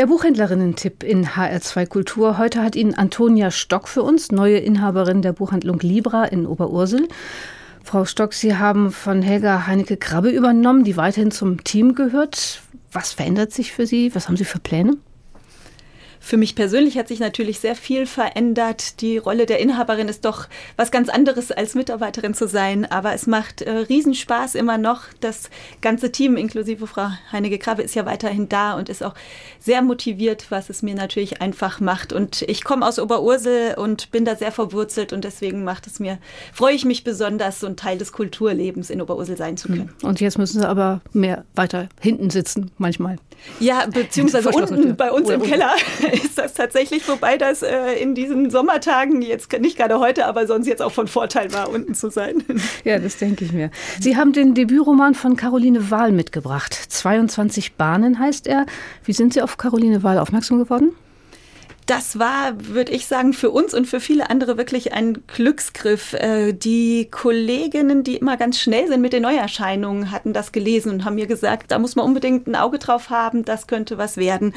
Der Buchhändlerinnen-Tipp in HR2 Kultur. Heute hat ihn Antonia Stock für uns, neue Inhaberin der Buchhandlung Libra in Oberursel. Frau Stock, Sie haben von Helga Heinecke Krabbe übernommen, die weiterhin zum Team gehört. Was verändert sich für Sie? Was haben Sie für Pläne? Für mich persönlich hat sich natürlich sehr viel verändert. Die Rolle der Inhaberin ist doch was ganz anderes als Mitarbeiterin zu sein. Aber es macht äh, Riesenspaß immer noch. Das ganze Team, inklusive Frau Heinige Krabbe, ist ja weiterhin da und ist auch sehr motiviert, was es mir natürlich einfach macht. Und ich komme aus Oberursel und bin da sehr verwurzelt und deswegen macht es mir, freue ich mich besonders, so ein Teil des Kulturlebens in Oberursel sein zu können. Hm. Und jetzt müssen Sie aber mehr weiter hinten sitzen, manchmal. Ja, beziehungsweise unten bei uns im Keller. ist das tatsächlich, wobei das äh, in diesen Sommertagen jetzt nicht gerade heute, aber sonst jetzt auch von Vorteil war, unten zu sein. Ja, das denke ich mir. Sie haben den Debütroman von Caroline Wahl mitgebracht. 22 Bahnen heißt er. Wie sind Sie auf Caroline Wahl aufmerksam geworden? das war, würde ich sagen, für uns und für viele andere wirklich ein Glücksgriff. Äh, die Kolleginnen, die immer ganz schnell sind mit den Neuerscheinungen, hatten das gelesen und haben mir gesagt, da muss man unbedingt ein Auge drauf haben, das könnte was werden.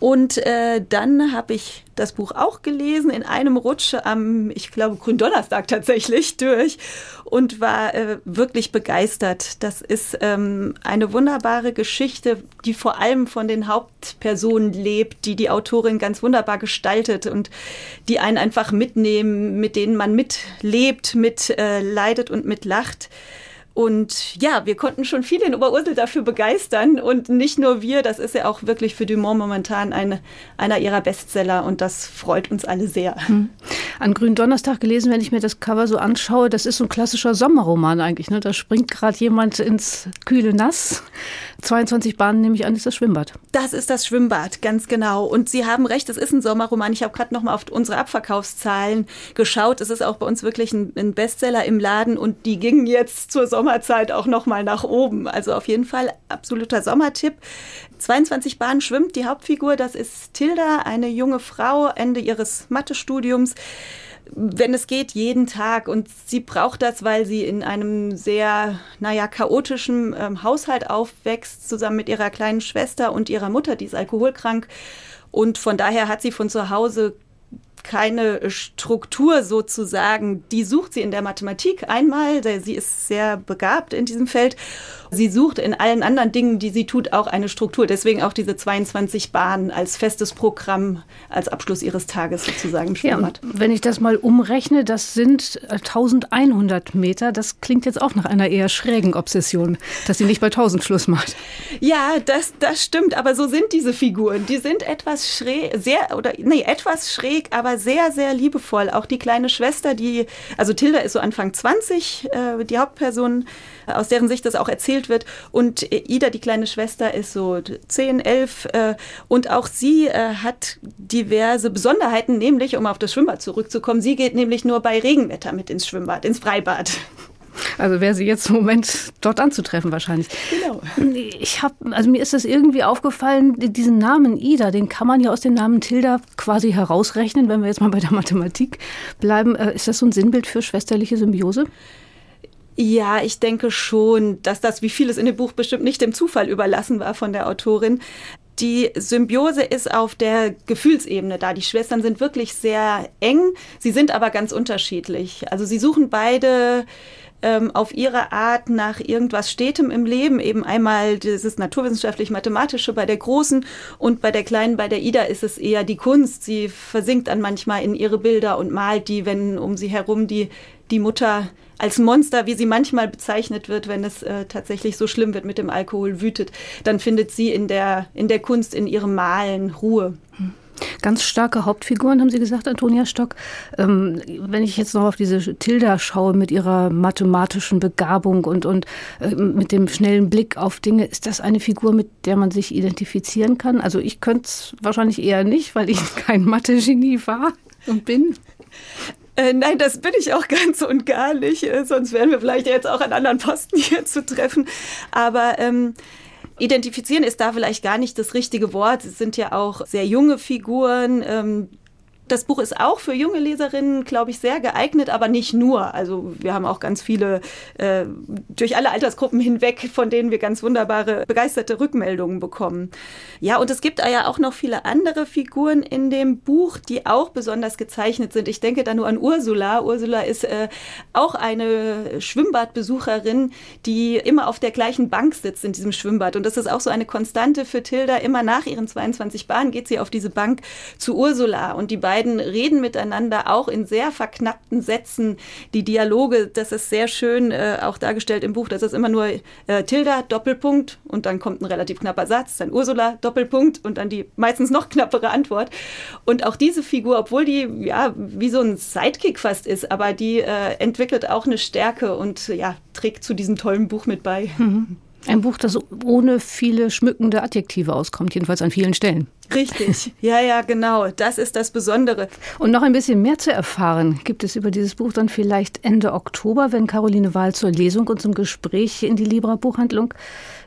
Und äh, dann habe ich das Buch auch gelesen, in einem Rutsch am, ich glaube, Gründonnerstag tatsächlich durch und war äh, wirklich begeistert. Das ist ähm, eine wunderbare Geschichte, die vor allem von den Hauptpersonen lebt, die die Autorin ganz wunderbar gestaltet und die einen einfach mitnehmen, mit denen man mitlebt, mit äh, leidet und mitlacht. Und ja, wir konnten schon viele in Oberursel dafür begeistern. Und nicht nur wir, das ist ja auch wirklich für Dumont momentan eine, einer ihrer Bestseller. Und das freut uns alle sehr. Hm. An Gründonnerstag gelesen, wenn ich mir das Cover so anschaue, das ist so ein klassischer Sommerroman eigentlich. Ne? Da springt gerade jemand ins kühle Nass. 22 Bahnen nehme ich an, ist das Schwimmbad. Das ist das Schwimmbad, ganz genau. Und Sie haben recht, es ist ein Sommerroman. Ich habe gerade noch mal auf unsere Abverkaufszahlen geschaut. Es ist auch bei uns wirklich ein, ein Bestseller im Laden und die gingen jetzt zur Sommerzeit auch noch mal nach oben. Also auf jeden Fall absoluter Sommertipp. 22 Bahnen schwimmt die Hauptfigur. Das ist Tilda, eine junge Frau, Ende ihres Mathestudiums wenn es geht, jeden Tag. Und sie braucht das, weil sie in einem sehr, naja, chaotischen ähm, Haushalt aufwächst, zusammen mit ihrer kleinen Schwester und ihrer Mutter, die ist alkoholkrank. Und von daher hat sie von zu Hause keine Struktur sozusagen. Die sucht sie in der Mathematik einmal. Sie ist sehr begabt in diesem Feld. Sie sucht in allen anderen Dingen, die sie tut, auch eine Struktur. Deswegen auch diese 22 Bahnen als festes Programm, als Abschluss ihres Tages sozusagen im Schwimmbad. Ja, wenn ich das mal umrechne, das sind 1100 äh, Meter. Das klingt jetzt auch nach einer eher schrägen Obsession, dass sie nicht bei 1000 Schluss macht. Ja, das, das stimmt. Aber so sind diese Figuren. Die sind etwas schräg, sehr, oder, nee, etwas schräg, aber sehr, sehr liebevoll. Auch die kleine Schwester, die, also Tilda ist so Anfang 20, äh, die Hauptperson, aus deren Sicht das auch erzählt wird. Und Ida, die kleine Schwester, ist so 10, 11 äh, und auch sie äh, hat diverse Besonderheiten, nämlich, um auf das Schwimmbad zurückzukommen, sie geht nämlich nur bei Regenwetter mit ins Schwimmbad, ins Freibad. Also wäre sie jetzt im Moment dort anzutreffen wahrscheinlich. Genau. Ich habe, also mir ist das irgendwie aufgefallen, diesen Namen Ida, den kann man ja aus dem Namen Tilda quasi herausrechnen, wenn wir jetzt mal bei der Mathematik bleiben. Äh, ist das so ein Sinnbild für schwesterliche Symbiose? Ja, ich denke schon, dass das, wie vieles in dem Buch bestimmt nicht dem Zufall überlassen war von der Autorin. Die Symbiose ist auf der Gefühlsebene da. Die Schwestern sind wirklich sehr eng, sie sind aber ganz unterschiedlich. Also sie suchen beide ähm, auf ihre Art nach irgendwas Stetem im Leben. Eben einmal dieses naturwissenschaftlich-mathematische bei der Großen und bei der Kleinen, bei der Ida ist es eher die Kunst. Sie versinkt dann manchmal in ihre Bilder und malt die, wenn um sie herum die, die Mutter als Monster, wie sie manchmal bezeichnet wird, wenn es äh, tatsächlich so schlimm wird mit dem Alkohol wütet, dann findet sie in der, in der Kunst, in ihrem Malen Ruhe. Ganz starke Hauptfiguren, haben Sie gesagt, Antonia Stock. Ähm, wenn ich jetzt noch auf diese Tilda schaue mit ihrer mathematischen Begabung und, und äh, mit dem schnellen Blick auf Dinge, ist das eine Figur, mit der man sich identifizieren kann? Also ich könnte es wahrscheinlich eher nicht, weil ich kein Mathe-Genie war und bin. Äh, nein, das bin ich auch ganz und gar nicht. Äh, sonst wären wir vielleicht jetzt auch an anderen Posten hier zu treffen. Aber ähm, identifizieren ist da vielleicht gar nicht das richtige Wort. Es sind ja auch sehr junge Figuren. Ähm, Das Buch ist auch für junge Leserinnen, glaube ich, sehr geeignet, aber nicht nur. Also wir haben auch ganz viele äh, durch alle Altersgruppen hinweg, von denen wir ganz wunderbare, begeisterte Rückmeldungen bekommen. Ja, und es gibt ja auch noch viele andere Figuren in dem Buch, die auch besonders gezeichnet sind. Ich denke da nur an Ursula. Ursula ist äh, auch eine Schwimmbadbesucherin, die immer auf der gleichen Bank sitzt in diesem Schwimmbad. Und das ist auch so eine Konstante für Tilda. Immer nach ihren 22 Bahnen geht sie auf diese Bank zu Ursula und die beiden beiden reden miteinander auch in sehr verknappten Sätzen. Die Dialoge, das ist sehr schön äh, auch dargestellt im Buch. Das ist immer nur äh, Tilda, Doppelpunkt und dann kommt ein relativ knapper Satz, dann Ursula, Doppelpunkt und dann die meistens noch knappere Antwort. Und auch diese Figur, obwohl die ja wie so ein Sidekick fast ist, aber die äh, entwickelt auch eine Stärke und ja, trägt zu diesem tollen Buch mit bei. Mhm. Ein Buch, das ohne viele schmückende Adjektive auskommt, jedenfalls an vielen Stellen. Richtig, ja, ja, genau. Das ist das Besondere. Und noch ein bisschen mehr zu erfahren gibt es über dieses Buch dann vielleicht Ende Oktober, wenn Caroline Wahl zur Lesung und zum Gespräch in die Libra Buchhandlung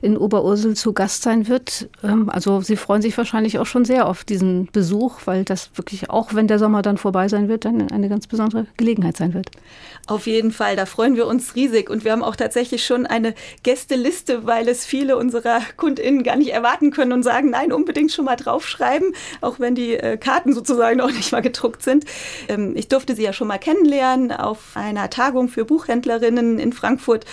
in Oberursel zu Gast sein wird. Ähm, also Sie freuen sich wahrscheinlich auch schon sehr auf diesen Besuch, weil das wirklich, auch wenn der Sommer dann vorbei sein wird, dann eine ganz besondere Gelegenheit sein wird. Auf jeden Fall, da freuen wir uns riesig. Und wir haben auch tatsächlich schon eine Gästeliste, weil es viele unserer KundInnen gar nicht erwarten können und sagen, nein, unbedingt schon mal draufschreiben, auch wenn die äh, Karten sozusagen noch nicht mal gedruckt sind. Ähm, ich durfte sie ja schon mal kennenlernen auf einer Tagung für Buchhändlerinnen in Frankfurt.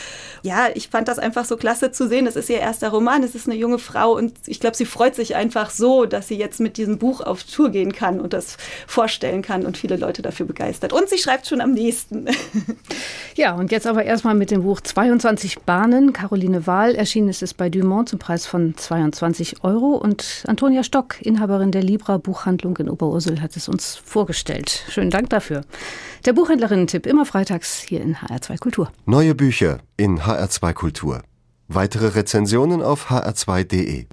Ja, ich fand das einfach so klasse zu sehen. Es ist ihr erster Roman, es ist eine junge Frau und ich glaube, sie freut sich einfach so, dass sie jetzt mit diesem Buch auf Tour gehen kann und das vorstellen kann und viele Leute dafür begeistert. Und sie schreibt schon am nächsten. Ja, und jetzt aber erstmal mit dem Buch 22 Bahnen. Caroline Wahl erschienen ist es bei Dumont zum Preis von 22 Euro. Und Antonia Stock, Inhaberin der Libra Buchhandlung in Oberursel, hat es uns vorgestellt. Schönen Dank dafür. Der Buchhändlerinnen-Tipp immer freitags hier in HR2 Kultur. Neue Bücher in HR2 Kultur. Weitere Rezensionen auf hr2.de.